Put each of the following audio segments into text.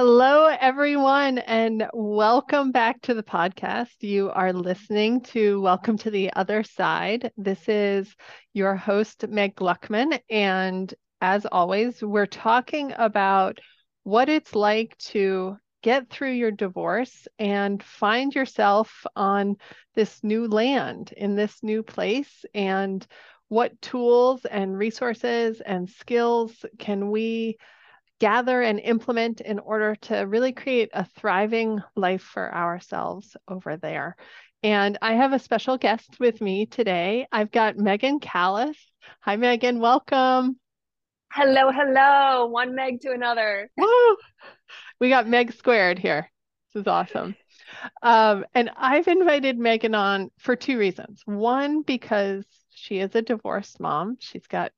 Hello, everyone, and welcome back to the podcast. You are listening to Welcome to the Other Side. This is your host, Meg Gluckman. And as always, we're talking about what it's like to get through your divorce and find yourself on this new land in this new place and what tools and resources and skills can we gather and implement in order to really create a thriving life for ourselves over there. And I have a special guest with me today. I've got Megan Callus. Hi, Megan. Welcome. Hello, hello. One Meg to another. Woo! We got Meg squared here. This is awesome. Um, and I've invited Megan on for two reasons. One, because she is a divorced mom, she's got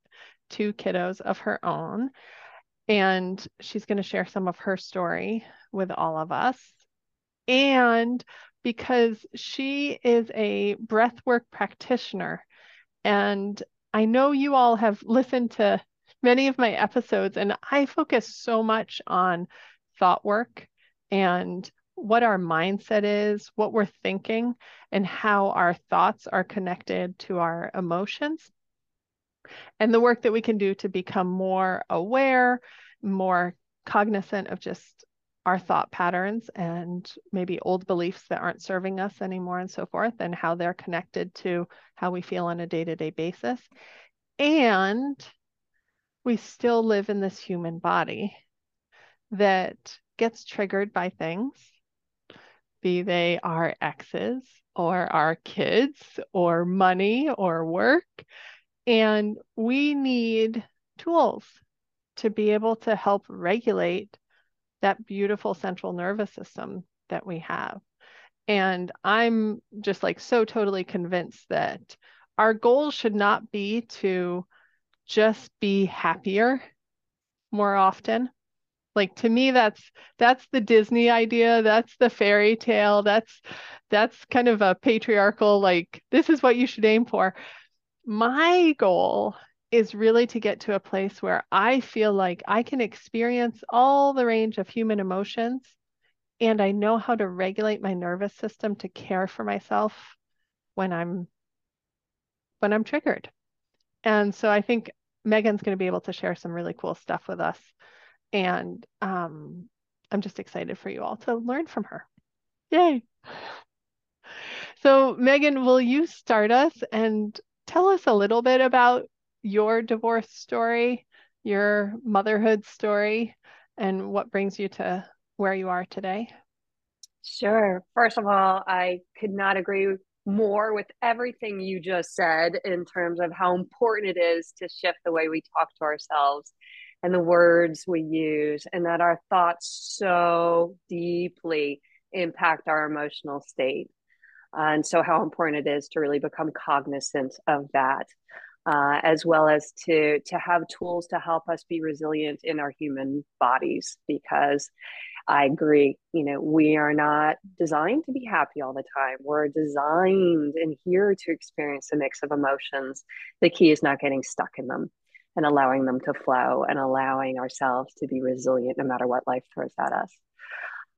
two kiddos of her own and she's going to share some of her story with all of us. And because she is a breathwork practitioner, and I know you all have listened to many of my episodes, and I focus so much on thought work and what our mindset is, what we're thinking, and how our thoughts are connected to our emotions and the work that we can do to become more aware, more cognizant of just our thought patterns and maybe old beliefs that aren't serving us anymore and so forth, and how they're connected to how we feel on a day to day basis. And we still live in this human body that gets triggered by things, be they our exes or our kids or money or work. And we need tools to be able to help regulate that beautiful central nervous system that we have. And I'm just like so totally convinced that our goal should not be to just be happier more often. Like to me that's that's the Disney idea, that's the fairy tale, that's that's kind of a patriarchal like this is what you should aim for my goal is really to get to a place where I feel like I can experience all the range of human emotions and I know how to regulate my nervous system to care for myself when I'm when I'm triggered. And so I think Megan's going to be able to share some really cool stuff with us. And um, I'm just excited for you all to learn from her. Yay. So, Megan, will you start us and tell us a little bit about your divorce story, your motherhood story, and what brings you to where you are today? Sure. First of all, I could not agree more with everything you just said in terms of how important it is to shift the way we talk to ourselves and the words we use, and that our thoughts so deeply impact our emotional state and so how important it is to really become cognizant of that uh, as well as to to have tools to help us be resilient in our human bodies because i agree you know we are not designed to be happy all the time. We're designed and here to experience a mix of emotions. The key is not getting stuck in them and allowing them to flow and allowing ourselves to be resilient no matter what life throws at us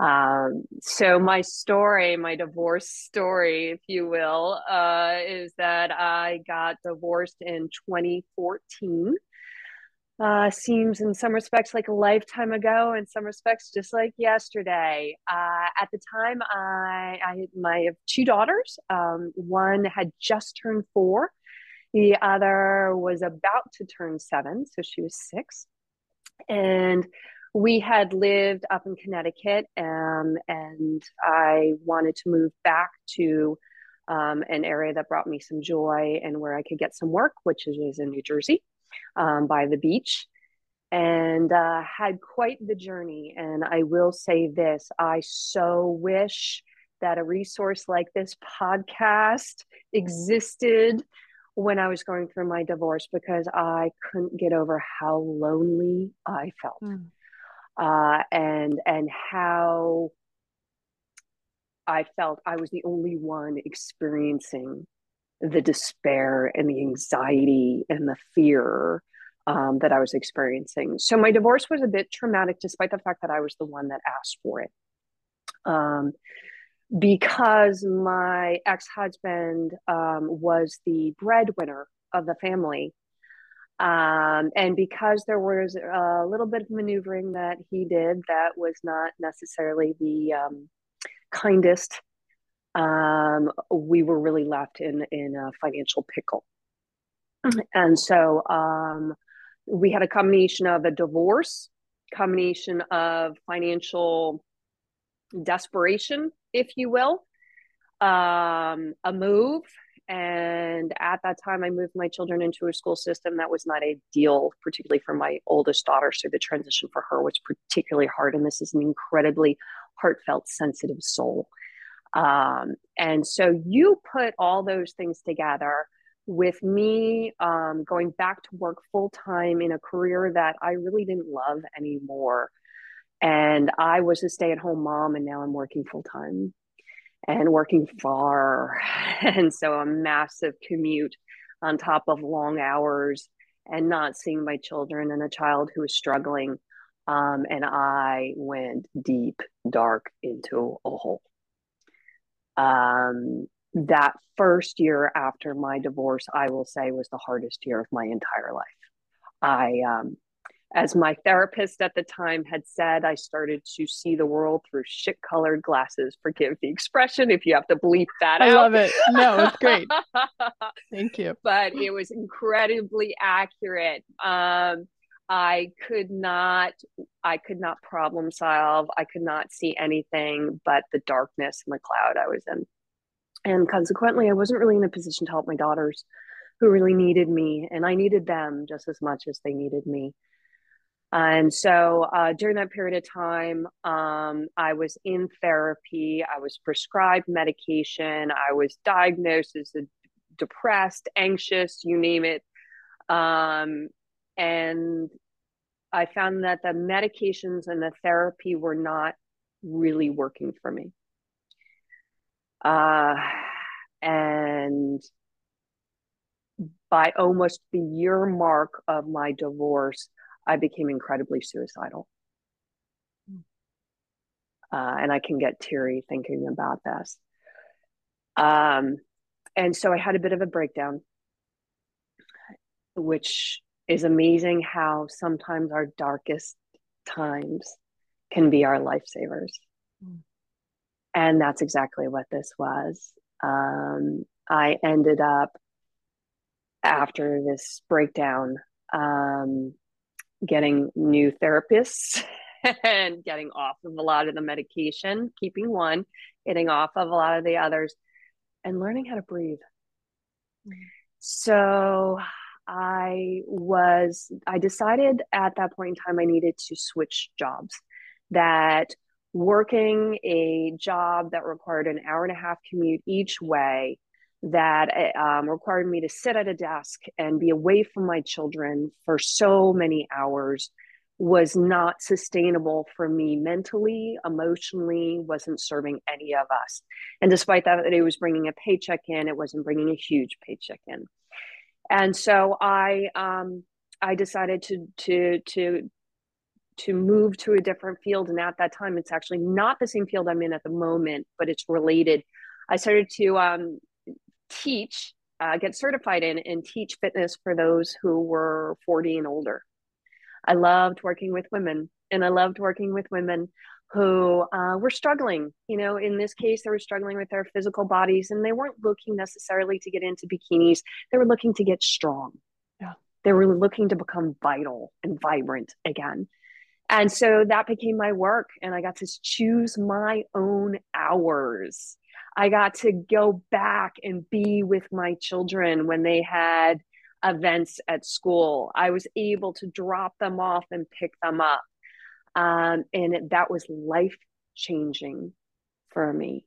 um, so my story, my divorce story, if you will, uh, is that I got divorced in 2014. Uh, seems in some respects like a lifetime ago, in some respects just like yesterday. Uh, at the time, I, I my two daughters. Um, one had just turned four, the other was about to turn seven, so she was six, and we had lived up in Connecticut, um, and I wanted to move back to um, an area that brought me some joy and where I could get some work, which is in New Jersey um, by the beach. And uh, had quite the journey. And I will say this I so wish that a resource like this podcast existed when I was going through my divorce because I couldn't get over how lonely I felt. Mm uh, and and how I felt I was the only one experiencing the despair and the anxiety and the fear um, that I was experiencing. So my divorce was a bit traumatic, despite the fact that I was the one that asked for it. Um, because my ex husband um, was the breadwinner of the family. Um, and because there was a little bit of maneuvering that he did that was not necessarily the um, kindest, um, we were really left in, in a financial pickle. And so um, we had a combination of a divorce, combination of financial desperation, if you will, um, a move. And at that time, I moved my children into a school system that was not ideal, particularly for my oldest daughter. So the transition for her was particularly hard. And this is an incredibly heartfelt, sensitive soul. Um, and so you put all those things together with me um, going back to work full time in a career that I really didn't love anymore. And I was a stay at home mom, and now I'm working full time and working far. And so a massive commute on top of long hours and not seeing my children and a child who was struggling. Um, and I went deep, dark into a hole. Um, that first year after my divorce, I will say was the hardest year of my entire life. I, um, as my therapist at the time had said, I started to see the world through shit colored glasses. Forgive the expression if you have to bleep that I out. love it. No, it's great. Thank you. But it was incredibly accurate. Um, I could not, I could not problem solve. I could not see anything but the darkness and the cloud I was in. And consequently, I wasn't really in a position to help my daughters who really needed me, and I needed them just as much as they needed me. And so uh, during that period of time, um, I was in therapy. I was prescribed medication. I was diagnosed as depressed, anxious, you name it. Um, and I found that the medications and the therapy were not really working for me. Uh, and by almost the year mark of my divorce, I became incredibly suicidal. Uh, and I can get teary thinking about this. Um, and so I had a bit of a breakdown, which is amazing how sometimes our darkest times can be our lifesavers. Mm. And that's exactly what this was. Um, I ended up, after this breakdown, um, getting new therapists and getting off of a lot of the medication, keeping one, getting off of a lot of the others, and learning how to breathe. Mm. So I was, I decided at that point in time I needed to switch jobs. That working a job that required an hour and a half commute each way that um, required me to sit at a desk and be away from my children for so many hours was not sustainable for me mentally, emotionally, wasn't serving any of us. And despite that, it was bringing a paycheck in, it wasn't bringing a huge paycheck in. And so I, um, I decided to to to to move to a different field. And at that time, it's actually not the same field I'm in at the moment, but it's related. I started to um, teach, uh, get certified in, and teach fitness for those who were 40 and older. I loved working with women, and I loved working with women who uh, were struggling. You know, in this case, they were struggling with their physical bodies, and they weren't looking necessarily to get into bikinis. They were looking to get strong. Yeah. They were looking to become vital and vibrant again. And so that became my work, and I got to choose my own hours. I got to go back and be with my children when they had events at school. I was able to drop them off and pick them up. Um, and that was life changing for me.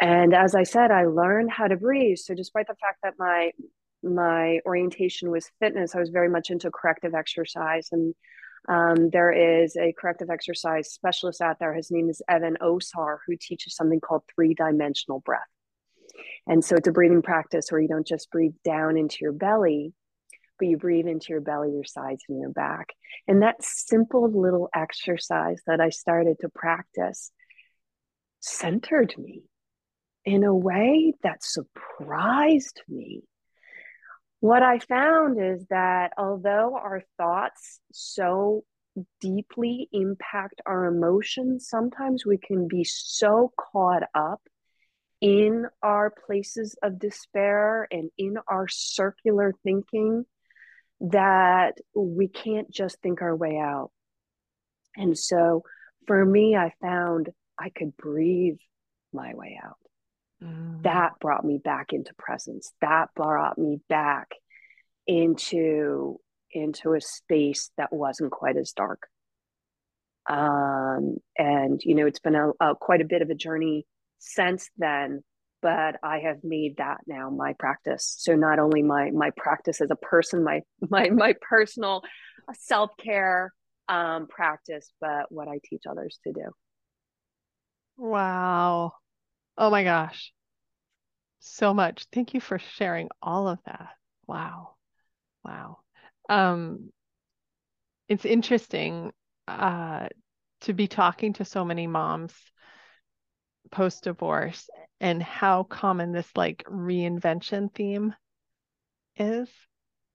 And as I said, I learned how to breathe. So despite the fact that my my orientation was fitness, I was very much into corrective exercise. And um, there is a corrective exercise specialist out there. His name is Evan Osar, who teaches something called three dimensional breath. And so it's a breathing practice where you don't just breathe down into your belly, but you breathe into your belly, your sides, and your back. And that simple little exercise that I started to practice centered me in a way that surprised me. What I found is that although our thoughts so deeply impact our emotions, sometimes we can be so caught up in our places of despair and in our circular thinking that we can't just think our way out. And so for me, I found I could breathe my way out. Mm. That brought me back into presence. That brought me back into into a space that wasn't quite as dark. Um, and you know, it's been a, a quite a bit of a journey since then but I have made that now my practice. So not only my my practice as a person, my my my personal self care um, practice, but what I teach others to do. Wow! Oh my gosh, so much. Thank you for sharing all of that. Wow, wow. Um, it's interesting uh, to be talking to so many moms post divorce and how common this like reinvention theme is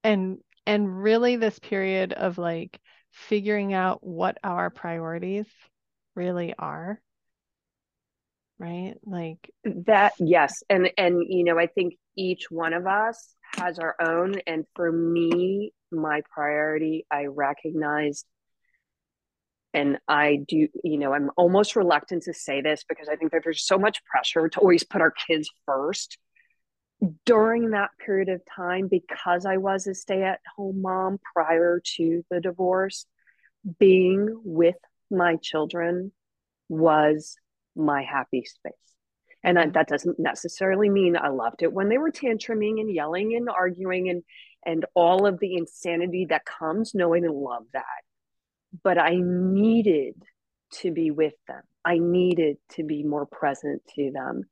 and and really this period of like figuring out what our priorities really are right like that yes and and you know i think each one of us has our own and for me my priority i recognized and I do, you know, I'm almost reluctant to say this because I think that there's so much pressure to always put our kids first. During that period of time, because I was a stay at home mom prior to the divorce, being with my children was my happy space. And I, that doesn't necessarily mean I loved it when they were tantruming and yelling and arguing and and all of the insanity that comes. No, I didn't love that but I needed to be with them. I needed to be more present to them.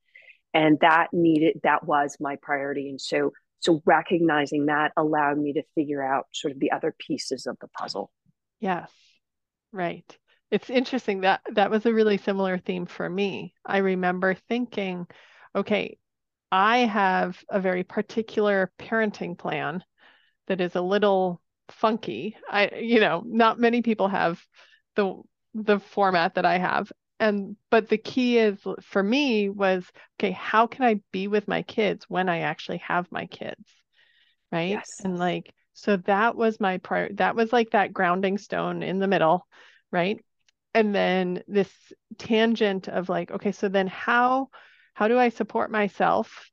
And that needed, that was my priority. And so, so recognizing that allowed me to figure out sort of the other pieces of the puzzle. Yes. Right. It's interesting that that was a really similar theme for me. I remember thinking, okay, I have a very particular parenting plan that is a little funky. I, you know, not many people have the the format that I have. And but the key is for me was okay, how can I be with my kids when I actually have my kids? Right? Yes. And like so that was my prior that was like that grounding stone in the middle, right? And then this tangent of like, okay, so then how how do I support myself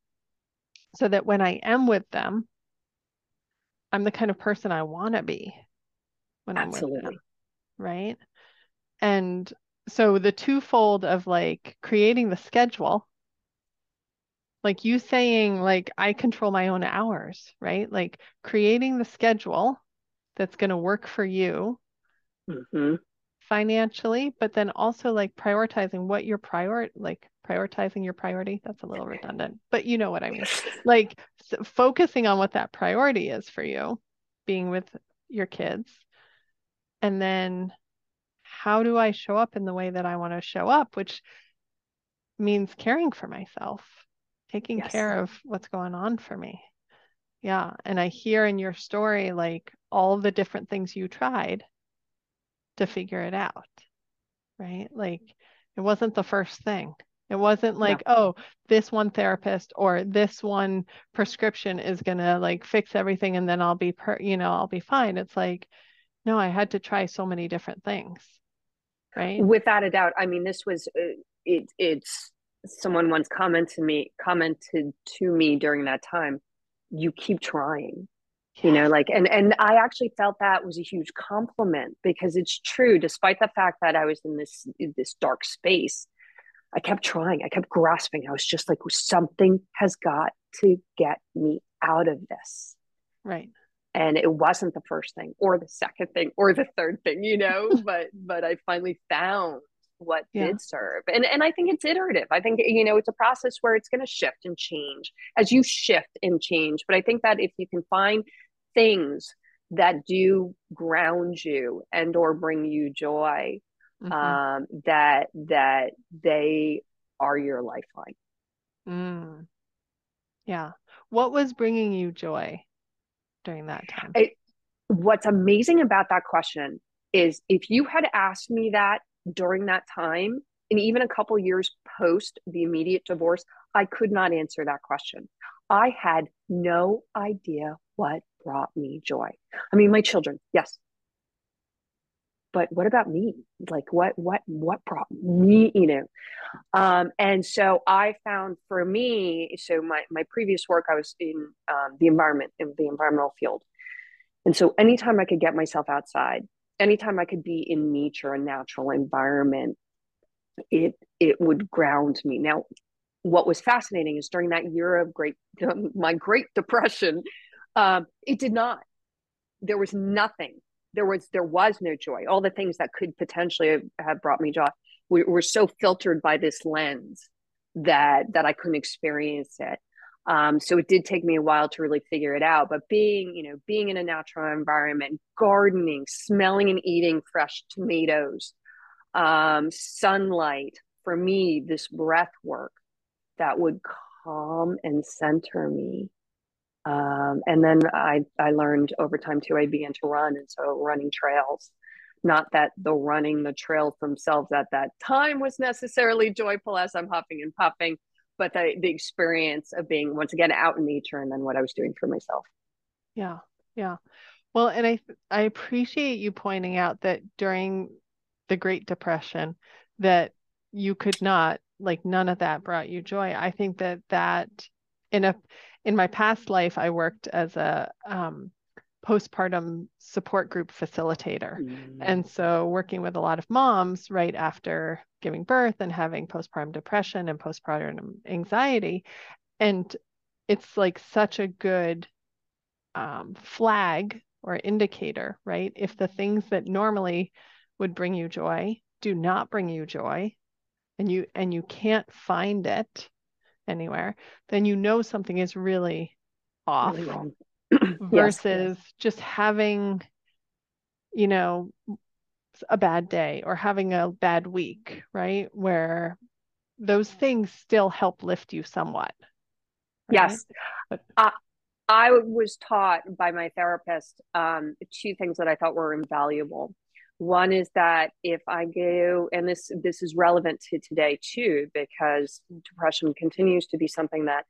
so that when I am with them, I'm the kind of person I want to be when Absolutely. I'm with them. Right. And so the twofold of like creating the schedule, like you saying, like, I control my own hours, right? Like creating the schedule that's going to work for you mm-hmm. Financially, but then also like prioritizing what your prior, like prioritizing your priority. That's a little redundant but you know what i mean. Like focusing on what that priority is for you being with your kids. And then how do i show up in the way that i want to show up which means caring for myself taking yes. care of what's going on for me. Yeah and i hear in your story like all the different things you tried to figure it out right like it wasn't the first thing it wasn't like, no. oh, this one therapist or this one prescription is going to like fix everything and then I'll be per, you know, I'll be fine. It's like, no, I had to try so many different things. Right? Without a doubt. I mean, this was uh, it it's someone once commented to me commented to me during that time, you keep trying you know like and and i actually felt that was a huge compliment because it's true despite the fact that i was in this in this dark space I kept trying. I kept grasping. I was just like, something has got to get me out of this. Right. And it wasn't the first thing or the second thing or the third thing, you know, but but I finally found what yeah. did serve. And and I think it's iterative. I think you know, it's a process where it's going to shift and change as you shift and change. But I think that if you can find things that do ground you and or bring you joy mm-hmm. um, that that they are your lifeline mm. yeah what was bringing you joy during that time it, what's amazing about that question is if you had asked me that during that time and even a couple years post the immediate divorce i could not answer that question i had no idea what brought me joy. I mean, my children, yes. But what about me? Like what what what brought me, you know? Um, and so I found for me, so my my previous work, I was in um, the environment in the environmental field. And so anytime I could get myself outside, anytime I could be in nature, a natural environment, it it would ground me. Now, what was fascinating is during that year of great my great depression um, it did not. There was nothing. There was there was no joy. All the things that could potentially have, brought me joy we, were so filtered by this lens that that I couldn't experience it. Um, so it did take me a while to really figure it out. But being, you know, being in a natural environment, gardening, smelling and eating fresh tomatoes, um, sunlight, for me, this breath work that would calm and center me um, and then I, I learned over time too, I began to run. And so running trails, not that the running the trails themselves at that time was necessarily joyful as I'm huffing and puffing, but the, the experience of being once again out in nature and then what I was doing for myself. Yeah. Yeah. Well, and I, I appreciate you pointing out that during the Great Depression that you could not, like none of that brought you joy. I think that that in a, in my past life, I worked as a um, postpartum support group facilitator. Mm. And so, working with a lot of moms right after giving birth and having postpartum depression and postpartum anxiety. And it's like such a good um, flag or indicator, right? If the things that normally would bring you joy do not bring you joy and you and you can't find it anywhere, then you know something is really off really wrong. versus yes. just having, you know, a bad day or having a bad week, right? Where those things still help lift you somewhat. Right? Yes. But, uh, I was taught by my therapist um, two things that I thought were invaluable. One is that if I go, and this this is relevant to today too, because depression continues to be something that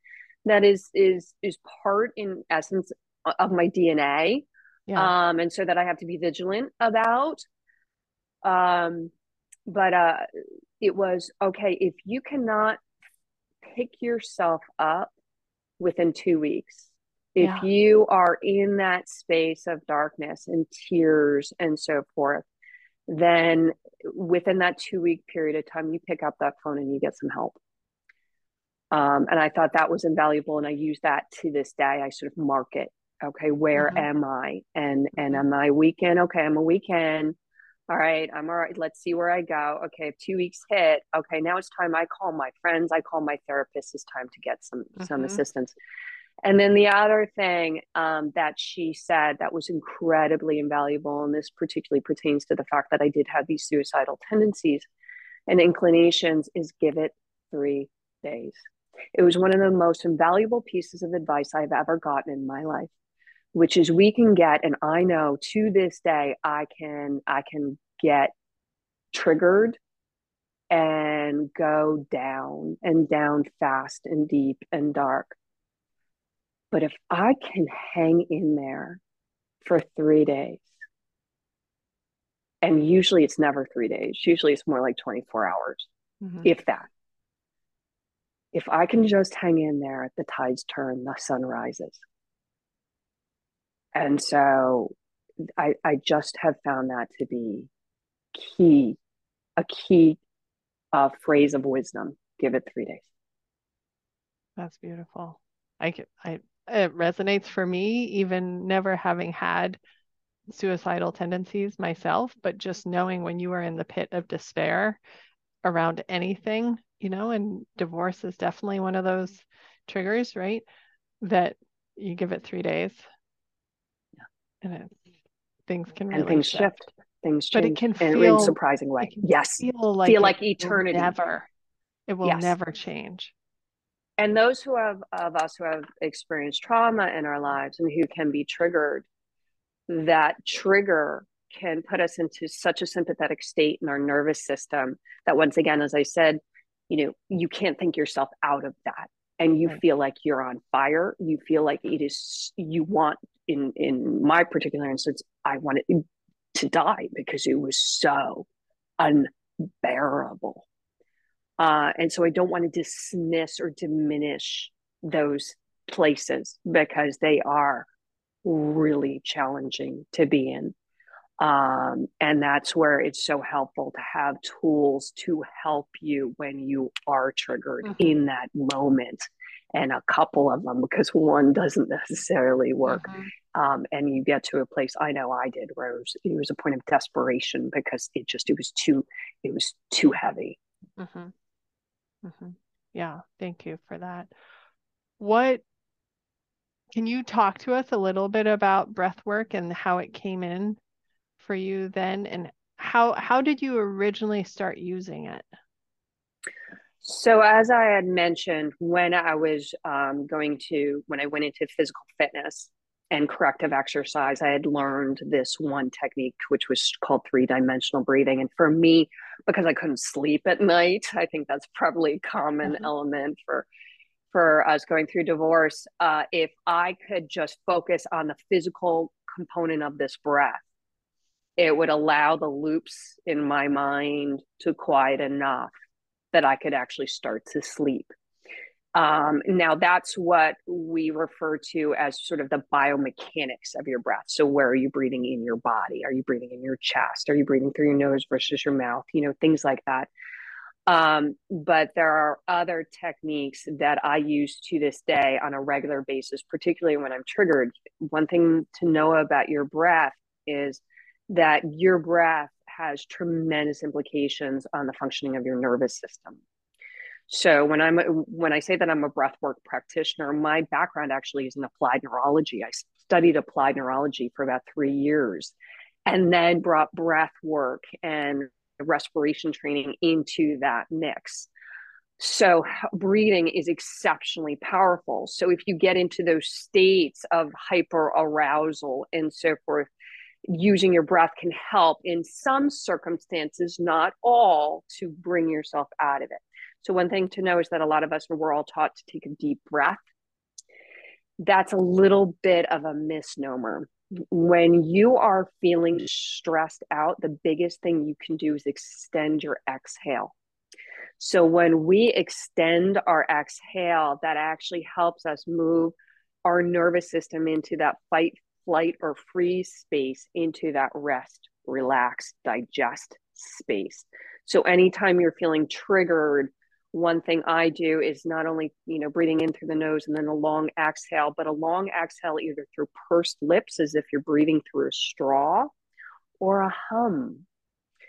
that is is is part in essence of my DNA, yeah. um, and so that I have to be vigilant about. Um, but uh, it was okay if you cannot pick yourself up within two weeks if yeah. you are in that space of darkness and tears and so forth then within that two week period of time, you pick up that phone and you get some help. Um, and I thought that was invaluable. And I use that to this day. I sort of mark it. Okay, where mm-hmm. am I? And and am I weekend? Okay, I'm a weekend. All right, I'm all right. Let's see where I go. Okay, if two weeks hit, okay, now it's time. I call my friends. I call my therapist. It's time to get some mm-hmm. some assistance. And then the other thing um, that she said that was incredibly invaluable, and this particularly pertains to the fact that I did have these suicidal tendencies and inclinations, is give it three days. It was one of the most invaluable pieces of advice I've ever gotten in my life, which is we can get, and I know to this day I can I can get triggered and go down and down fast and deep and dark but if I can hang in there for three days, and usually it's never three days, usually it's more like 24 hours, mm-hmm. if that. If I can just hang in there, the tides turn, the sun rises. And so I, I just have found that to be key, a key uh, phrase of wisdom. Give it three days. That's beautiful. I, I it resonates for me, even never having had suicidal tendencies myself, but just knowing when you are in the pit of despair around anything, you know, and divorce is definitely one of those triggers, right? That you give it three days. and it, things can really and things shift. shift. Things change But it can in feel- a surprising way. Yes. feel like Feel like eternity. Never. It will Yes. never change. And those who have of us who have experienced trauma in our lives and who can be triggered, that trigger can put us into such a sympathetic state in our nervous system that once again, as I said, you know, you can't think yourself out of that. And you Right. feel like you're on fire. You feel like it is you want in in my particular instance, I wanted to die because it was so unbearable. Uh, and so I don't want to dismiss or diminish those places because they are really challenging to be in. Um, and that's where it's so helpful to have tools to help you when you are triggered Mhm. in that moment. And a couple of them, because one doesn't necessarily work Mhm. um, and you get to a place i know i did where it was, it was a point of desperation because it just it was too it was too heavy hmm hmm Yeah, thank you for that. What can you talk to us a little bit about breath work and how it came in for you then and how how did you originally start using it? so as i had mentioned when i was um, going to when i went into physical fitness and corrective exercise i had learned this one technique which was called three dimensional breathing and for me because i couldn't sleep at night i think that's probably a common Mhm. element for for us going through divorce uh, if i could just focus on the physical component of this breath it would allow the loops in my mind to quiet enough that i could actually start to sleep um, now that's what we refer to as sort of the biomechanics of your breath. So where are you breathing in your body? Are you breathing in your chest? Are you breathing through your nose versus your mouth? You know, things like that. Um, but there are other techniques that I use to this day on a regular basis, particularly when I'm triggered. One thing to know about your breath is that your breath has tremendous implications on the functioning of your nervous system. So when I'm when I say that I'm a breathwork practitioner, my background actually is in applied neurology. I studied applied neurology for about three years, and then brought breath work and respiration training into that mix. So breathing is exceptionally powerful. So if you get into those states of hyper arousal and so forth, using your breath can help in some circumstances, not all, to bring yourself out of it. So, one thing to know is that a lot of us we're all taught to take a deep breath. That's a little bit of a misnomer. When you are feeling stressed out, the biggest thing you can do is extend your exhale. So, when we extend our exhale, that actually helps us move our nervous system into that fight, flight, or freeze space, into that rest, relax, digest space. So, anytime you're feeling triggered, one thing I do is not only, you know, breathing in through the nose and then a long exhale, but a long exhale either through pursed lips as if you're breathing through a straw or a hum.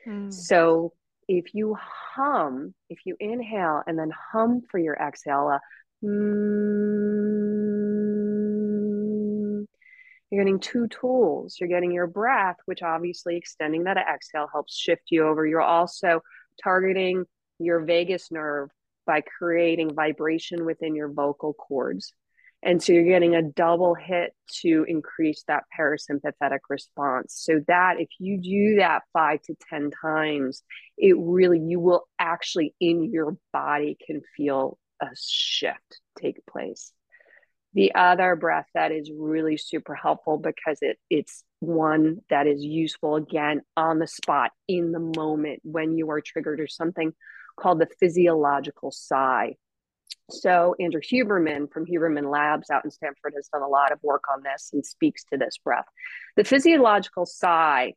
Mm. So if you hum, if you inhale and then hum for your exhale, a mm, you're getting two tools. You're getting your breath, which obviously extending that exhale helps shift you over. You're also targeting your vagus nerve by creating vibration within your vocal cords. And so you're getting a double hit to increase that parasympathetic response. So that if you do that five to 10 times, it really, you will actually in your body can feel a shift take place. The other breath that is really super helpful because it it's one that is useful again on the spot in the moment when you are triggered or something called the physiological sigh. So Andrew Huberman from Huberman Labs out in Stanford has done a lot of work on this and speaks to this breath. The physiological sigh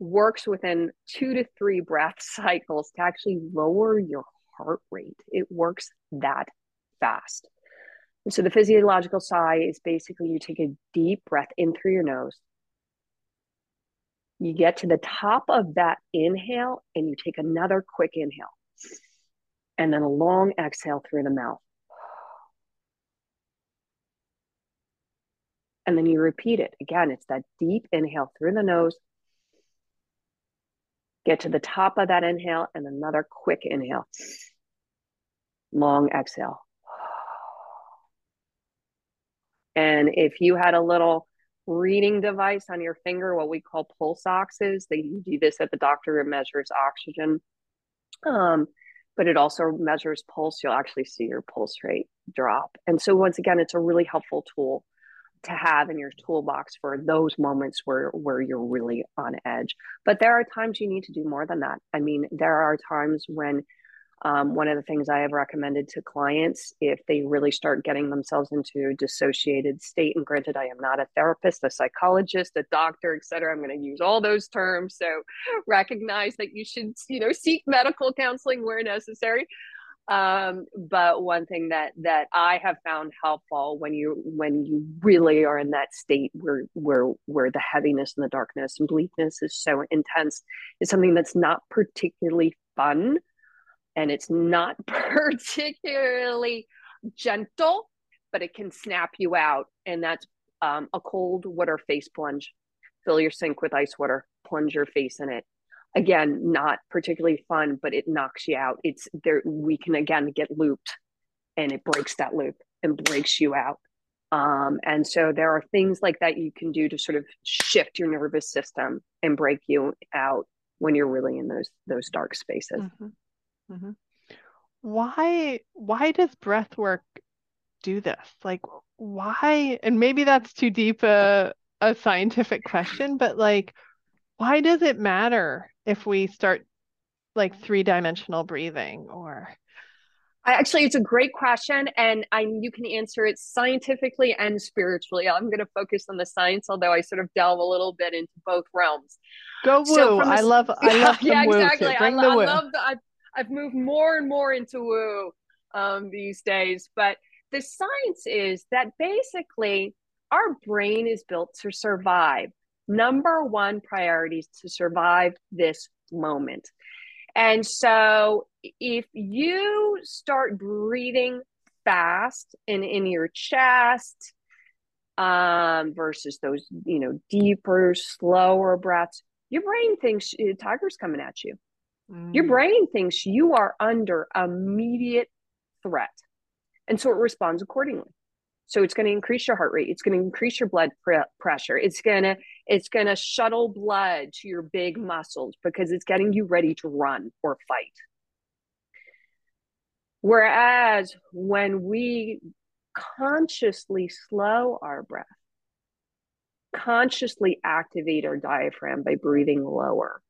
works within two to three breath cycles to actually lower your heart rate. It works that fast. And so the physiological sigh is basically you take a deep breath in through your nose. You get to the top of that inhale and you take another quick inhale and then a long exhale through the mouth. And then you repeat it. Again, it's that deep inhale through the nose. Get to the top of that inhale and another quick inhale. Long exhale. And if you had a little reading device on your finger, what we call pulse oxes, they do this at the doctor. It measures oxygen. Um, but it also measures pulse. You'll actually see your pulse rate drop. And so, once again, it's a really helpful tool to have in your toolbox for those moments where where you're really on edge. But there are times you need to do more than that. I mean, there are times when um, one of the things I have recommended to clients, if they really start getting themselves into dissociated state, and granted, I am not a therapist, a psychologist, a doctor, et cetera. I'm going to use all those terms. So recognize that you should, you know, seek medical counseling where necessary. Um, but one thing that that I have found helpful when you when you really are in that state where where where the heaviness and the darkness and bleakness is so intense is something that's not particularly fun and it's not particularly gentle, but it can snap you out. And that's um, a cold water face plunge. Fill your sink with ice water, plunge your face in it. Again, not particularly fun, but it knocks you out. It's there. We can again get looped, and it breaks that loop and breaks you out. Um, and so there are things like that you can do to sort of shift your nervous system and break you out when you're really in those those dark spaces. Mm-hmm. Mm-hmm. Why why does breath work do this? Like why and maybe that's too deep a a scientific question, but like why does it matter if we start like three-dimensional breathing or I Actually, it's a great question, and I you can answer it scientifically and spiritually. I'm going to focus on the science, although I sort of delve a little bit into both realms. Go woo! So I love, I love yeah, exactly. Bring I, the woo. I love the, I I've moved more and more into woo um, these days. But the science is that basically our brain is built to survive. Number one priority is to survive this moment. And so if you start breathing fast and in your chest um, versus those, you know, deeper, slower breaths, your brain thinks tiger's coming at you. Mm. Your brain thinks you are under immediate threat. And so it responds accordingly. So it's going to increase your heart rate. It's going to increase your blood pre- pressure. It's going to it's going to shuttle blood to your big muscles because it's getting you ready to run or fight. Whereas when we consciously slow our breath, consciously activate our diaphragm by breathing lower,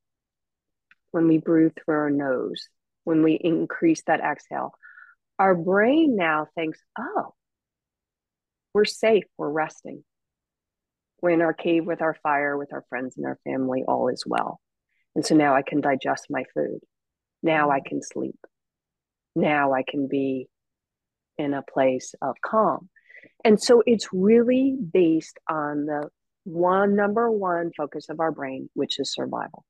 when we breathe through our nose, when we increase that exhale, our brain now thinks, oh, we're safe, we're resting. We're in our cave with our fire, with our friends and our family, all is well. And so now I can digest my food. Now I can sleep. Now I can be in a place of calm. And so it's really based on the one number one focus of our brain, which is survival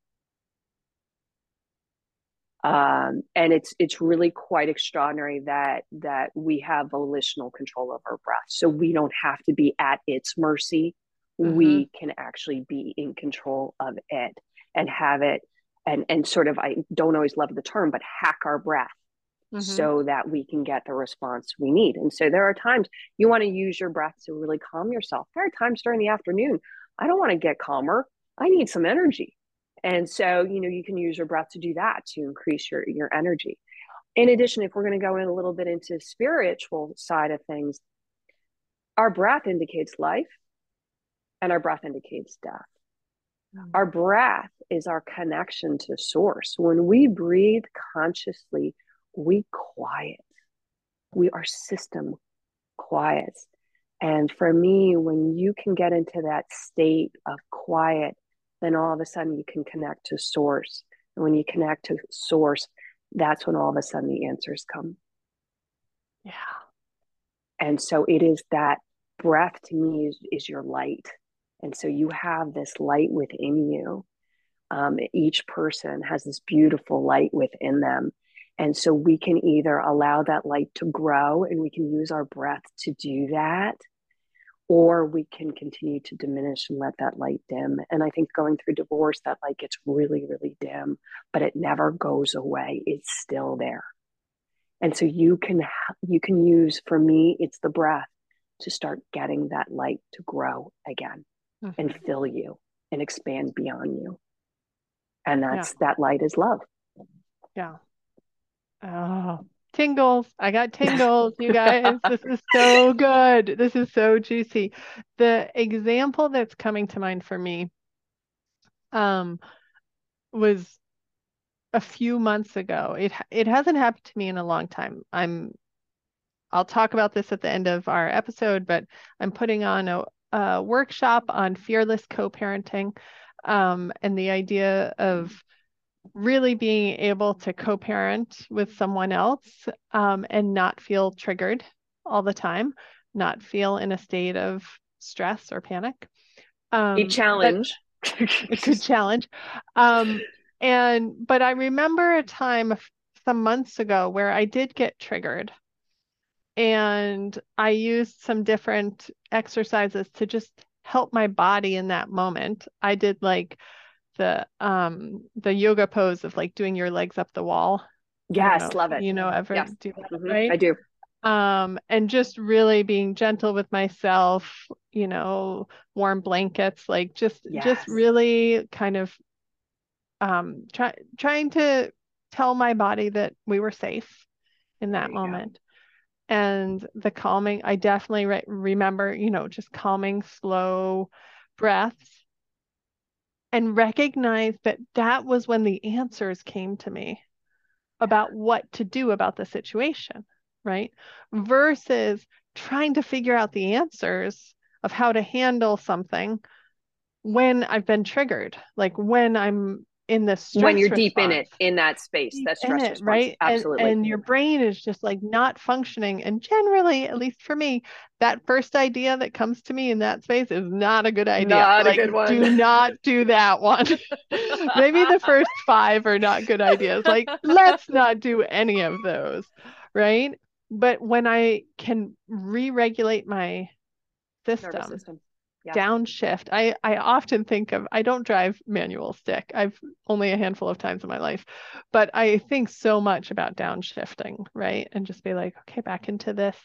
um, and it's it's really quite extraordinary that that we have volitional control of our breath. So we don't have to be at its mercy. Mm-hmm. we can actually be in control of it and have it and and sort of i don't always love the term but hack our breath mm-hmm. so that we can get the response we need. And so there are times you want to use your breath to really calm yourself. There are times during the afternoon i don't want to get calmer. I need some energy and so, you know, you can use your breath to do that to increase your your energy. In addition, if we're going to go in a little bit into spiritual side of things, our breath indicates life and our breath indicates death. Mm-hmm. Our breath is our connection to source. When we breathe consciously, we quiet. We our system quiets. And for me, when you can get into that state of quiet, then all of a sudden you can connect to source. And when you connect to source, that's when all of a sudden the answers come. Yeah. And so it is that breath to me is, is your light. And so you have this light within you. Um, each person has this beautiful light within them. And so we can either allow that light to grow and we can use our breath to do that, or we can continue to diminish and let that light dim. And I think going through divorce, that light gets really, really dim, but it never goes away. It's still there. And so you can you can use for me, it's the breath to start getting that light to grow again mm-hmm. and fill you and expand beyond you. And that's yeah. that light is love. Yeah. Oh, tingles. I got tingles, you guys. this is so good. This is so juicy. The example that's coming to mind for me um was a few months ago. It it hasn't happened to me in a long time. I'm I'll talk about this at the end of our episode, but I'm putting on a, a workshop on fearless co-parenting um, and the idea of really being able to co-parent with someone else um, and not feel triggered all the time, not feel in a state of stress or panic. Um, a challenge. a good challenge. Um, and but I remember a time some months ago where I did get triggered, and I used some different exercises to just help my body in that moment. I did like the um the yoga pose of like doing your legs up the wall. Yes, love it. You know, ever yes. do that, mm-hmm. right? I do. Um, and just really being gentle with myself, you know, warm blankets, like just yes. just really kind of um try, trying to tell my body that we were safe in that moment. Go. And the calming, I definitely re- remember, you know, just calming, slow breaths and recognize that that was when the answers came to me about what to do about the situation, right? Versus trying to figure out the answers of how to handle something when I've been triggered, like when I'm in this when you're response. deep in it in that space deep that's stress it, response. right? Absolutely. and, and, your brain is just like not functioning. And generally at least for me that first idea that comes to me in that space is not a good idea. Not like, a good one. do not do that one. Maybe the first five are not good ideas. Like let's not do any of those right? But when i can re-regulate my system, system yeah. downshift. I, I often think of, I don't drive manual stick. I've only a handful of times in my life, but I think so much about downshifting, right? And just be like, okay, back into this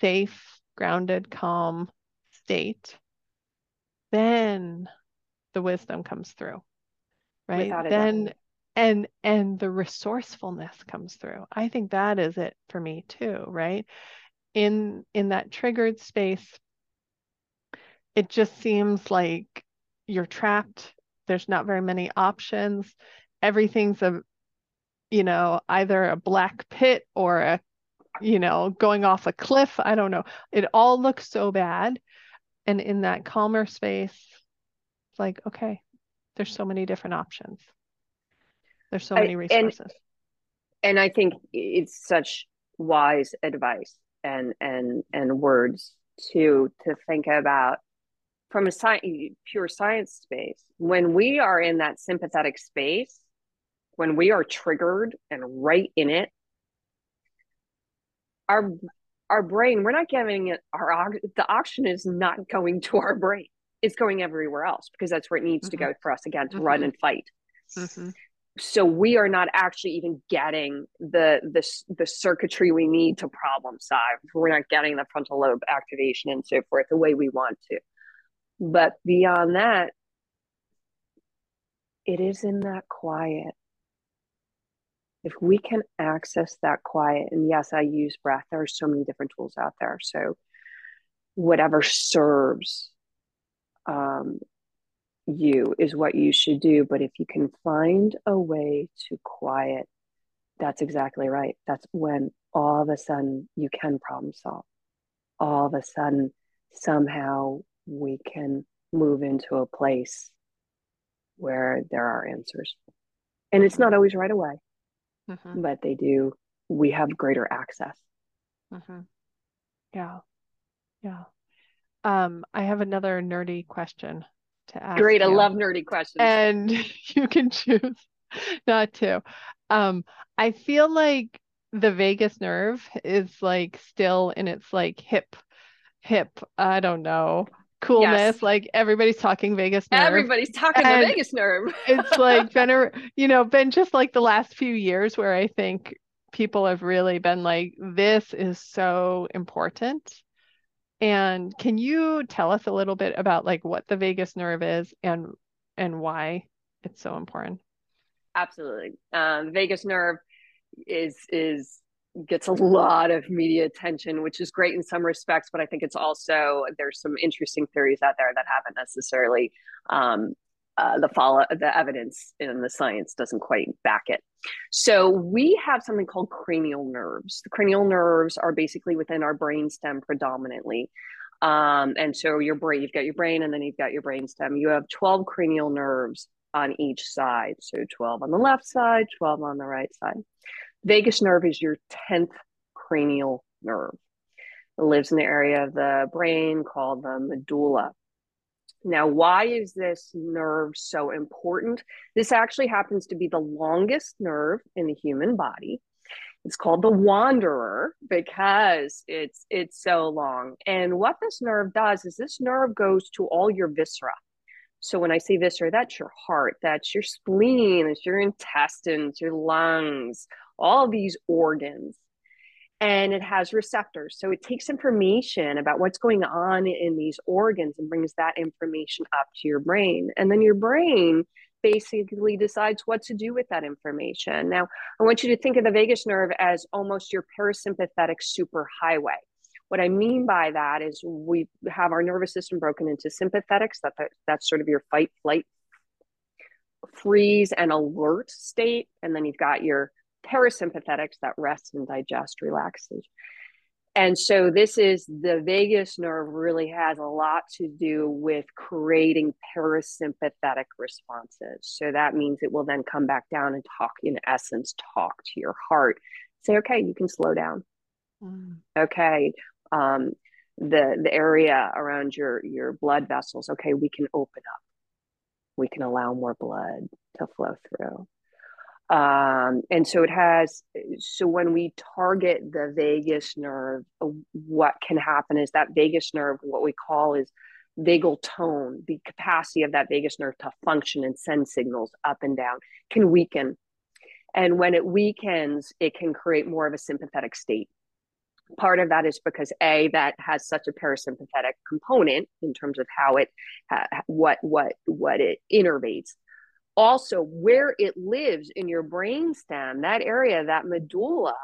safe, grounded, calm state. Then the wisdom comes through, right? Then doubt. and and the resourcefulness comes through. I think that is it for me too, right? In in that triggered space it just seems like you're trapped. There's not very many options. Everything's a, you know, either a black pit or a, you know, going off a cliff. I don't know. It all looks so bad. And in that calmer space, it's like, okay, there's so many different options. There's so many resources. And, and I think it's such wise advice and and and words to to think about from a sci- pure science space, when we are in that sympathetic space, when we are triggered and right in it, our our brain, we're not giving it our the oxygen is not going to our brain. It's going everywhere else because that's where it needs mm-hmm. to go for us again to mm-hmm. run and fight. Mm-hmm. So we are not actually even getting the the the circuitry we need to problem solve. We're not getting the frontal lobe activation and so forth the way we want to. But beyond that, it is in that quiet. If we can access that quiet, and yes, I use breath, there are so many different tools out there. So, whatever serves um, you is what you should do. But if you can find a way to quiet, that's exactly right. That's when all of a sudden you can problem solve. All of a sudden, somehow we can move into a place where there are answers. And it's not always right away, mm-hmm. but they do. We have greater access. Mm-hmm. Yeah. Yeah. Um, I have another nerdy question to ask. Great. You. I love nerdy questions. And you can choose not to. Um, I feel like the vagus nerve is like still in its like hip hip, I don't know, coolness. Yes. Like everybody's talking vagus nerve. Everybody's talking and the vagus nerve. it's like been, a, you know, been just like the last few years where I think people have really been like, this is so important. And can you tell us a little bit about like what the vagus nerve is and and why it's so important? Absolutely. Um, vagus nerve is is gets a lot of media attention, which is great in some respects, but I think it's also there's some interesting theories out there that haven't necessarily um, uh, the follow the evidence in the science doesn't quite back it. So we have something called cranial nerves. The cranial nerves are basically within our brainstem predominantly. Um, and so your brain, you've got your brain, and then you've got your brainstem. You have 12 cranial nerves on each side. So 12 on the left side, 12 on the right side. Vagus nerve is your 10th cranial nerve. It lives in the area of the brain called the medulla. Now, why is this nerve so important? This actually happens to be the longest nerve in the human body. It's called the wanderer because it's it's so long. And what this nerve does is this nerve goes to all your viscera. So when I say viscera, that's your heart, that's your spleen, it's your intestines, your lungs, all these organs and it has receptors. So it takes information about what's going on in these organs and brings that information up to your brain. And then your brain basically decides what to do with that information. Now, I want you to think of the vagus nerve as almost your parasympathetic superhighway. What I mean by that is we have our nervous system broken into sympathetics, that, that's sort of your fight, flight, freeze, and alert state. And then you've got your parasympathetics that rest and digest relaxation. And so this is the vagus nerve really has a lot to do with creating parasympathetic responses. So that means it will then come back down and talk, in essence, talk to your heart. Say, okay, you can slow down. Mm. Okay. Um, the the area around your your blood vessels, okay, we can open up. We can allow more blood to flow through. Um, and so it has, so when we target the vagus nerve, uh, what can happen is that vagus nerve, what we call is vagal tone, the capacity of that vagus nerve to function and send signals up and down can weaken. And when it weakens, it can create more of a sympathetic state. Part of that is because a that has such a parasympathetic component in terms of how it, what what what it innervates also where it lives in your brainstem, that area, that medulla,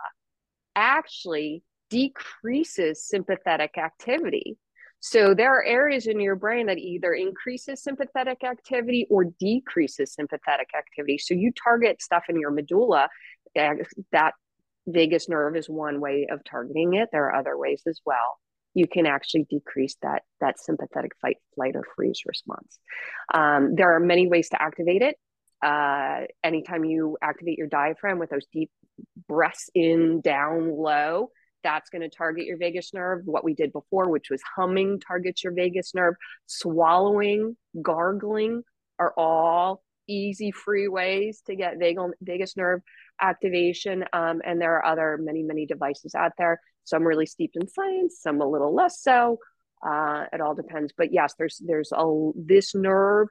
actually decreases sympathetic activity. So there are areas in your brain that either increases sympathetic activity or decreases sympathetic activity. So you target stuff in your medulla, that vagus nerve is one way of targeting it. There are other ways as well you can actually decrease that that sympathetic fight, flight, or freeze response. Um, there are many ways to activate it. Uh, anytime you activate your diaphragm with those deep breaths in, down, low, that's going to target your vagus nerve. What we did before, which was humming, targets your vagus nerve. Swallowing, gargling are all easy, free ways to get vagal, vagus nerve activation. Um, and there are other many, many devices out there some really steeped in science, some a little less so. Uh, it all depends. But yes, there's there's a this nerve.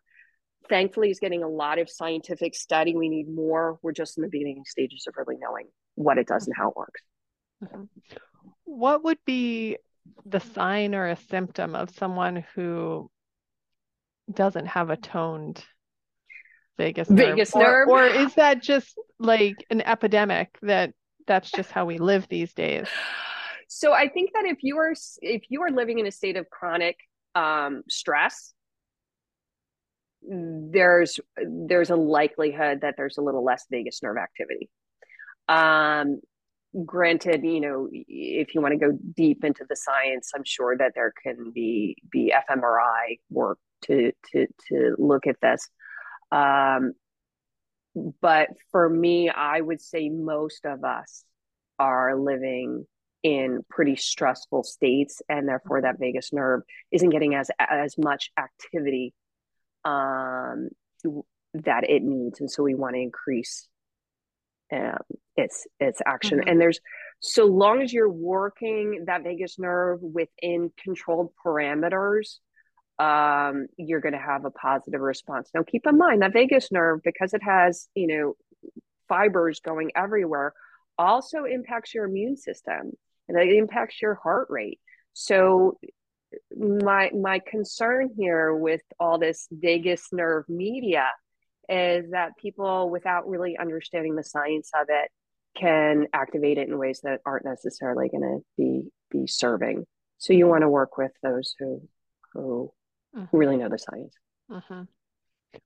Thankfully, is getting a lot of scientific study. We need more. We're just in the beginning stages of really knowing what it does and how it works. What would be the sign or a symptom of someone who doesn't have a toned vagus nerve? Nerve, or, or is that just like an epidemic that that's just how we live these days? So I think that if you are if you are living in a state of chronic um, stress, there's there's a likelihood that there's a little less vagus nerve activity. Um, granted, you know, if you want to go deep into the science, I'm sure that there can be be fMRI work to to to look at this. Um, but for me, I would say most of us are living in pretty stressful states and therefore that vagus nerve isn't getting as as much activity um, that it needs and so we want to increase um, its its action mm-hmm. and there's so long as you're working that vagus nerve within controlled parameters, um, you're going to have a positive response. Now, keep in mind that vagus nerve, because it has, you know, fibers going everywhere, also impacts your immune system and it impacts your heart rate. So, my my concern here with all this vagus nerve media is that people, without really understanding the science of it, can activate it in ways that aren't necessarily going to be be serving. So you want to work with those who who mm-hmm. really know the science. Mm-hmm.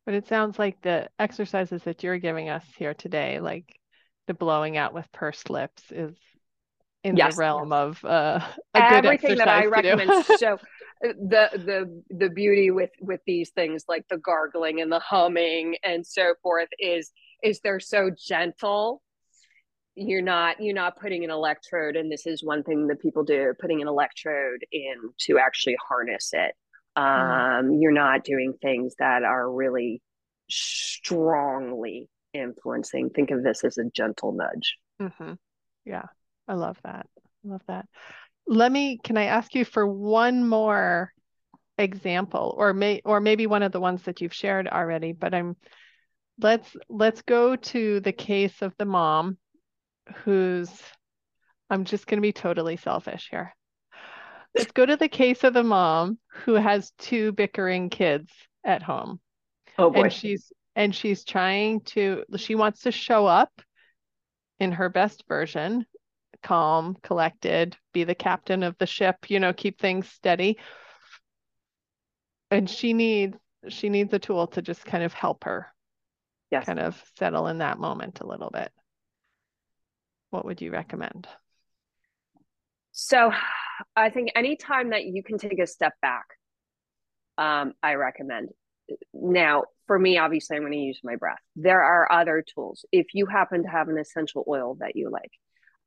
But it sounds like the exercises that you're giving us here today, like the blowing out with pursed lips, is in yes. the realm of uh, everything that I recommend. so uh, the the the beauty with with these things like the gargling and the humming and so forth is is they're so gentle you're not you're not putting an electrode and this is one thing that people do putting an electrode in to actually harness it mm-hmm. um, mm. you're not doing things that are really strongly influencing think of this as a gentle nudge mm-hmm. yeah i love that i love that let me can i ask you for one more example or may or maybe one of the ones that you've shared already but i'm let's let's go to the case of the mom who's, I'm just going to be totally selfish here. Let's go to the case of the mom who has two bickering kids at home. Oh boy. And she's and she's trying to she wants to show up in her best version, calm, collected, be the captain of the ship, you know, keep things steady. And she needs she needs a tool to just kind of help her yes. kind of settle in that moment a little bit what would you recommend? So I think anytime that you can take a step back, um, I recommend. Now, for me, obviously, I'm going to use my breath. There are other tools. If you happen to have an essential oil that you like,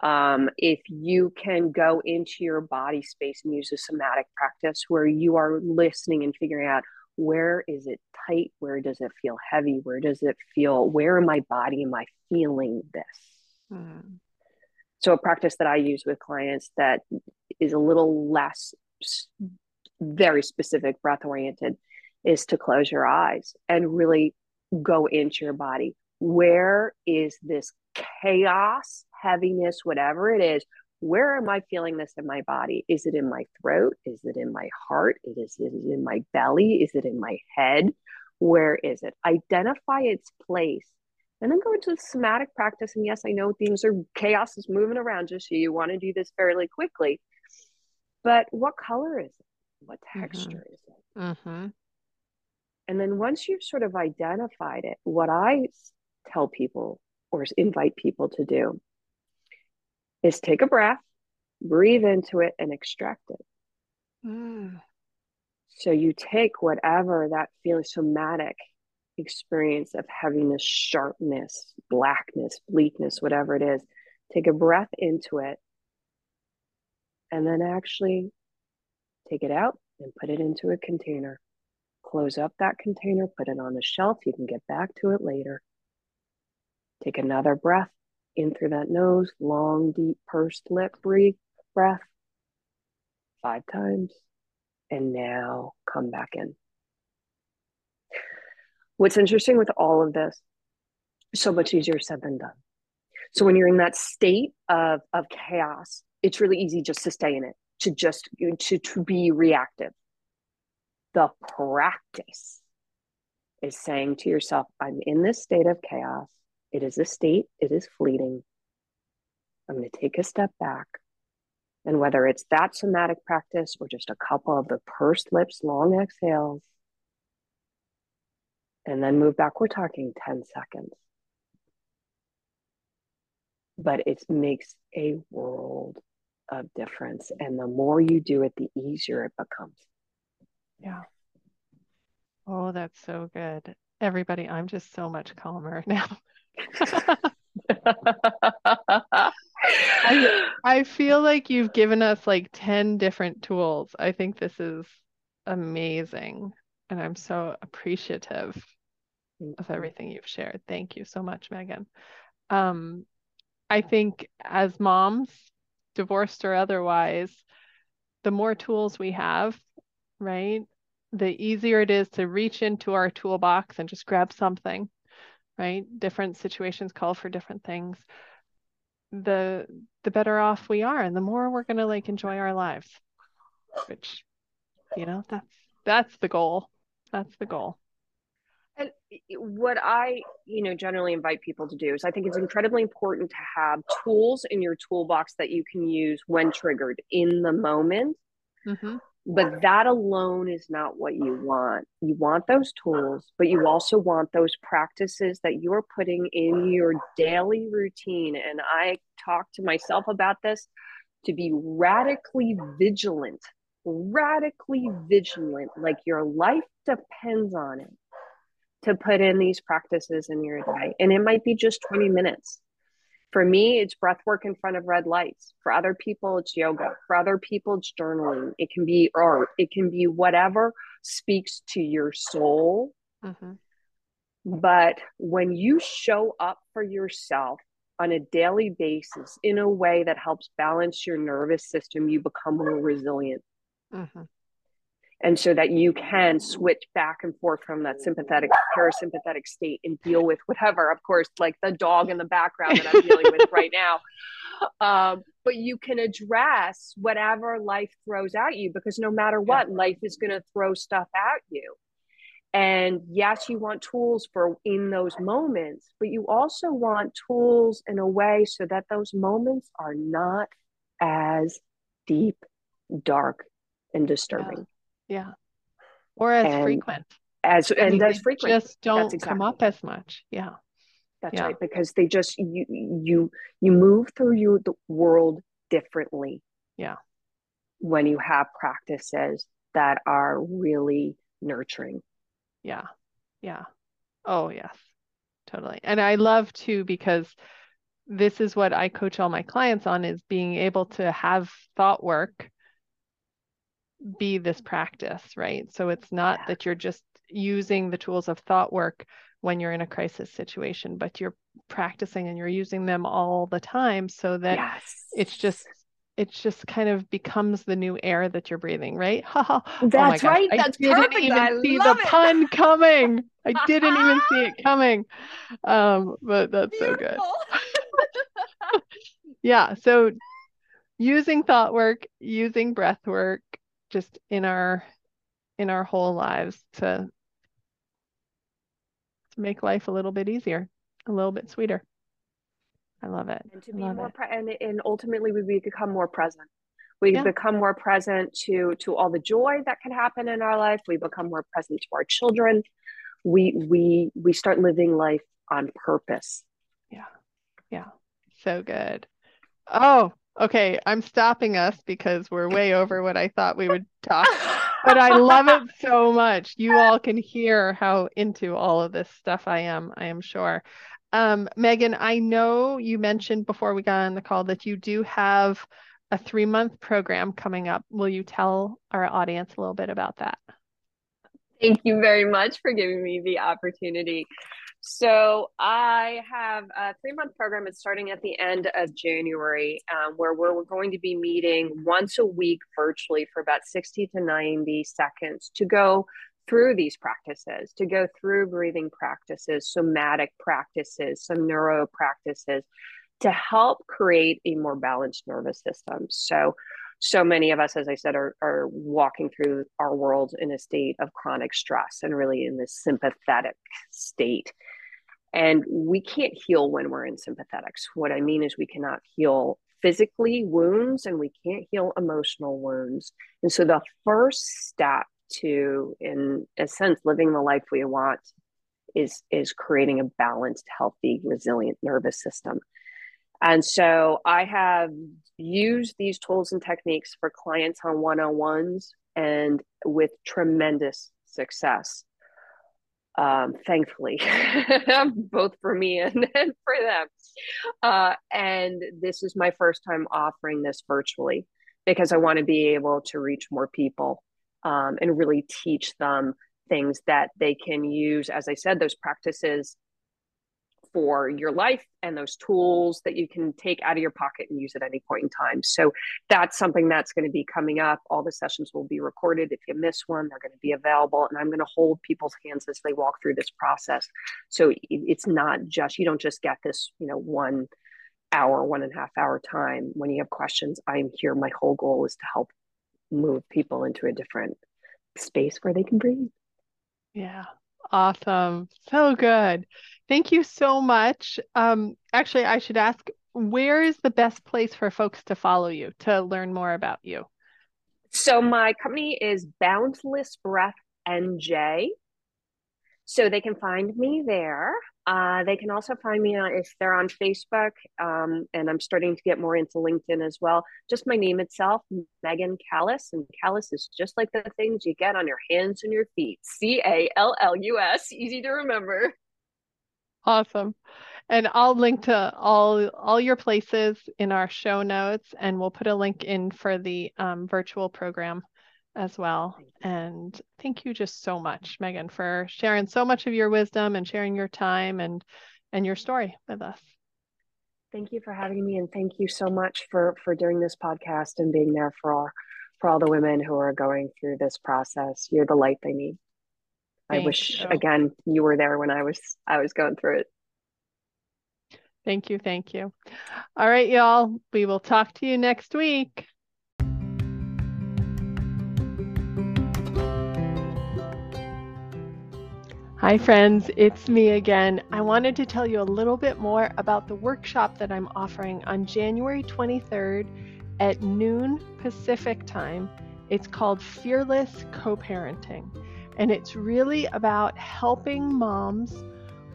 um, if you can go into your body space and use a somatic practice where you are listening and figuring out where is it tight, where does it feel heavy, where does it feel, where in my body am I feeling this? Hmm. So, a practice that I use with clients that is a little less very specific breath oriented is to close your eyes and really go into your body. Where is this chaos, heaviness, whatever it is? Where am I feeling this in my body? Is it in my throat? Is it in my heart? Is it in my belly? Is it in my head? Where is it? Identify its place and then go into the somatic practice. And yes, I know things are chaos is moving around you, so you want to do this fairly quickly. But what color is it? What mm-hmm. texture mm-hmm. is it? Mm-hmm. And then once you've sort of identified it, what I tell people or invite people to do is take a breath, breathe into it, and extract it. Mm. So you take whatever that feeling somatic experience of heaviness, sharpness, blackness, bleakness, whatever it is, take a breath into it and then actually take it out and put it into a container. Close up that container, put it on a shelf. You can get back to it later. Take another breath in through that nose, long, deep, pursed lip breathe, breath five times. And now come back in. What's interesting with all of this, so much easier said than done. So when you're in that state of, of chaos, it's really easy just to stay in it, to just to, to be reactive. The practice is saying to yourself, I'm in this state of chaos. It is a state, it is fleeting. I'm going to take a step back. And whether it's that somatic practice or just a couple of the pursed lips, long exhales, and then move back. We're talking 10 seconds. But it makes a world of difference. And the more you do it, the easier it becomes. Yeah. Oh, that's so good. Everybody, I'm just so much calmer now. I, I feel like you've given us like 10 different tools. I think this is amazing. And I'm so appreciative of everything you've shared. Thank you so much, Megan. Um, I think as moms, divorced or otherwise, the more tools we have, right? The easier it is to reach into our toolbox and just grab something, right? Different situations call for different things. The the better off we are and the more we're going to like enjoy our lives. Which you know, that's that's the goal. That's the goal. And what I, you know, generally invite people to do is I think it's incredibly important to have tools in your toolbox that you can use when triggered in the moment. Mm-hmm. But that alone is not what you want. You want those tools, but you also want those practices that you're putting in your daily routine. And I talk to myself about this to be radically vigilant, radically vigilant, like your life depends on it to put in these practices in your day. And it might be just 20 minutes. For me, it's breath work in front of red lights. For other people, it's yoga. For other people, it's journaling. It can be art. It can be whatever speaks to your soul. Mm-hmm. But when you show up for yourself on a daily basis in a way that helps balance your nervous system, you become more resilient. Mm-hmm and so that you can switch back and forth from that sympathetic parasympathetic state and deal with whatever of course like the dog in the background that i'm dealing with right now. Um, but you can address whatever life throws at you because no matter what life is going to throw stuff at you. And yes you want tools for in those moments but you also want tools in a way so that those moments are not as deep dark and disturbing yeah. Or as and frequent. As and as frequent. Just don't exactly. come up as much. Yeah. That's yeah. right. Because they just you you you move through you the world differently. Yeah. When you have practices that are really nurturing. Yeah. Yeah. Oh yes. Totally. And I love too because this is what I coach all my clients on is being able to have thought work be this practice, right? So it's not yeah. that you're just using the tools of thought work when you're in a crisis situation, but you're practicing and you're using them all the time so that yes. it's just it just kind of becomes the new air that you're breathing, right? Oh That's oh right. I That's didn't perfect. even I see the it. pun coming. I didn't even see it coming. Um, but that's Beautiful. so good. yeah. So using thought work, using breath work, just in our in our whole lives to to make life a little bit easier, a little bit sweeter. I love it. And to be more pre- and and ultimately we become more present. We yeah. become more present to to all the joy that can happen in our life. We become more present to our children. We we we start living life on purpose. Yeah. Yeah. So good. Oh, Okay, I'm stopping us because we're way over what I thought we would talk. but I love it so much. You all can hear how into all of this stuff I am, I am sure. Um, Megan, I know you mentioned before we got on the call that you do have a three month program coming up. Will you tell our audience a little bit about that? Thank you very much for giving me the opportunity. So I have a three month program. It's starting at the end of January, um, where we're going to be meeting once a week virtually for about 60 to 90 seconds to go through these practices, to go through breathing practices, somatic practices, some neuro practices to help create a more balanced nervous system. So so many of us, as I said, are, are walking through our world in a state of chronic stress and really in this sympathetic state. And we can't heal when we're in sympathetics. What I mean is, we cannot heal physically wounds and we can't heal emotional wounds. And so, the first step to, in a sense, living the life we want is, is creating a balanced, healthy, resilient nervous system. And so I have used these tools and techniques for clients on one on ones and with tremendous success. Um, thankfully, both for me and, and for them. Uh, and this is my first time offering this virtually because I want to be able to reach more people um, and really teach them things that they can use. As I said, those practices for your life and those tools that you can take out of your pocket and use at any point in time. So that's something that's going to be coming up. All the sessions will be recorded. If you miss one, they're going to be available. And I'm going to hold people's hands as they walk through this process. So it's not just, you don't just get this, you know, one hour, one and a half hour time. When you have questions, I'm here. My whole goal is to help move people into a different space where they can breathe. Yeah. Awesome. So good. Thank you so much. Um, actually, I should ask where is the best place for folks to follow you to learn more about you? So, my company is Boundless Breath NJ. So, they can find me there. Uh, they can also find me on, if they're on Facebook, um, and I'm starting to get more into LinkedIn as well. Just my name itself, Megan Callus, and Callus is just like the things you get on your hands and your feet. C A L L U S, easy to remember. Awesome. And I'll link to all all your places in our show notes, and we'll put a link in for the um, virtual program as well. And thank you just so much, Megan, for sharing so much of your wisdom and sharing your time and and your story with us. Thank you for having me and thank you so much for for doing this podcast and being there for all for all the women who are going through this process. You're the light they need. Thank I wish you. again you were there when I was I was going through it. Thank you, thank you. All right, y'all. We will talk to you next week. Hi, friends, it's me again. I wanted to tell you a little bit more about the workshop that I'm offering on January 23rd at noon Pacific time. It's called Fearless Co parenting, and it's really about helping moms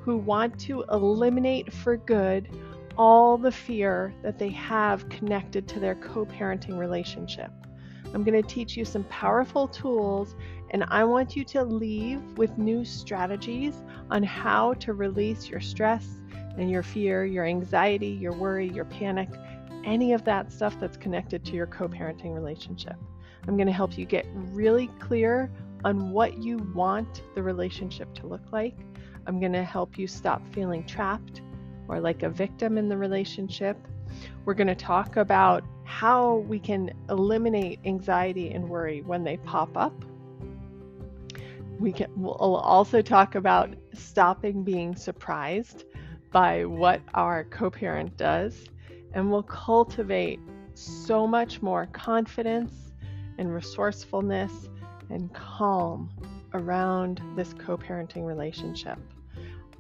who want to eliminate for good all the fear that they have connected to their co parenting relationship. I'm going to teach you some powerful tools and I want you to leave with new strategies on how to release your stress and your fear, your anxiety, your worry, your panic, any of that stuff that's connected to your co parenting relationship. I'm going to help you get really clear on what you want the relationship to look like. I'm going to help you stop feeling trapped or like a victim in the relationship. We're going to talk about how we can eliminate anxiety and worry when they pop up we can we'll also talk about stopping being surprised by what our co-parent does and we'll cultivate so much more confidence and resourcefulness and calm around this co-parenting relationship.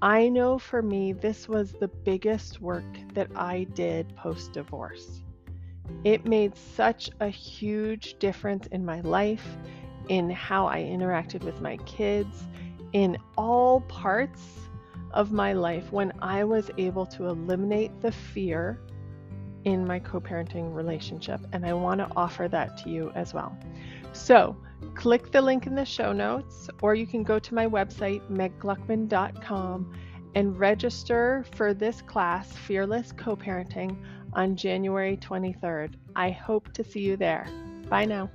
I know for me this was the biggest work that I did post divorce. It made such a huge difference in my life in how I interacted with my kids, in all parts of my life when I was able to eliminate the fear in my co parenting relationship. And I want to offer that to you as well. So, click the link in the show notes, or you can go to my website, meggluckman.com, and register for this class, Fearless Co Parenting, on January 23rd. I hope to see you there. Bye now.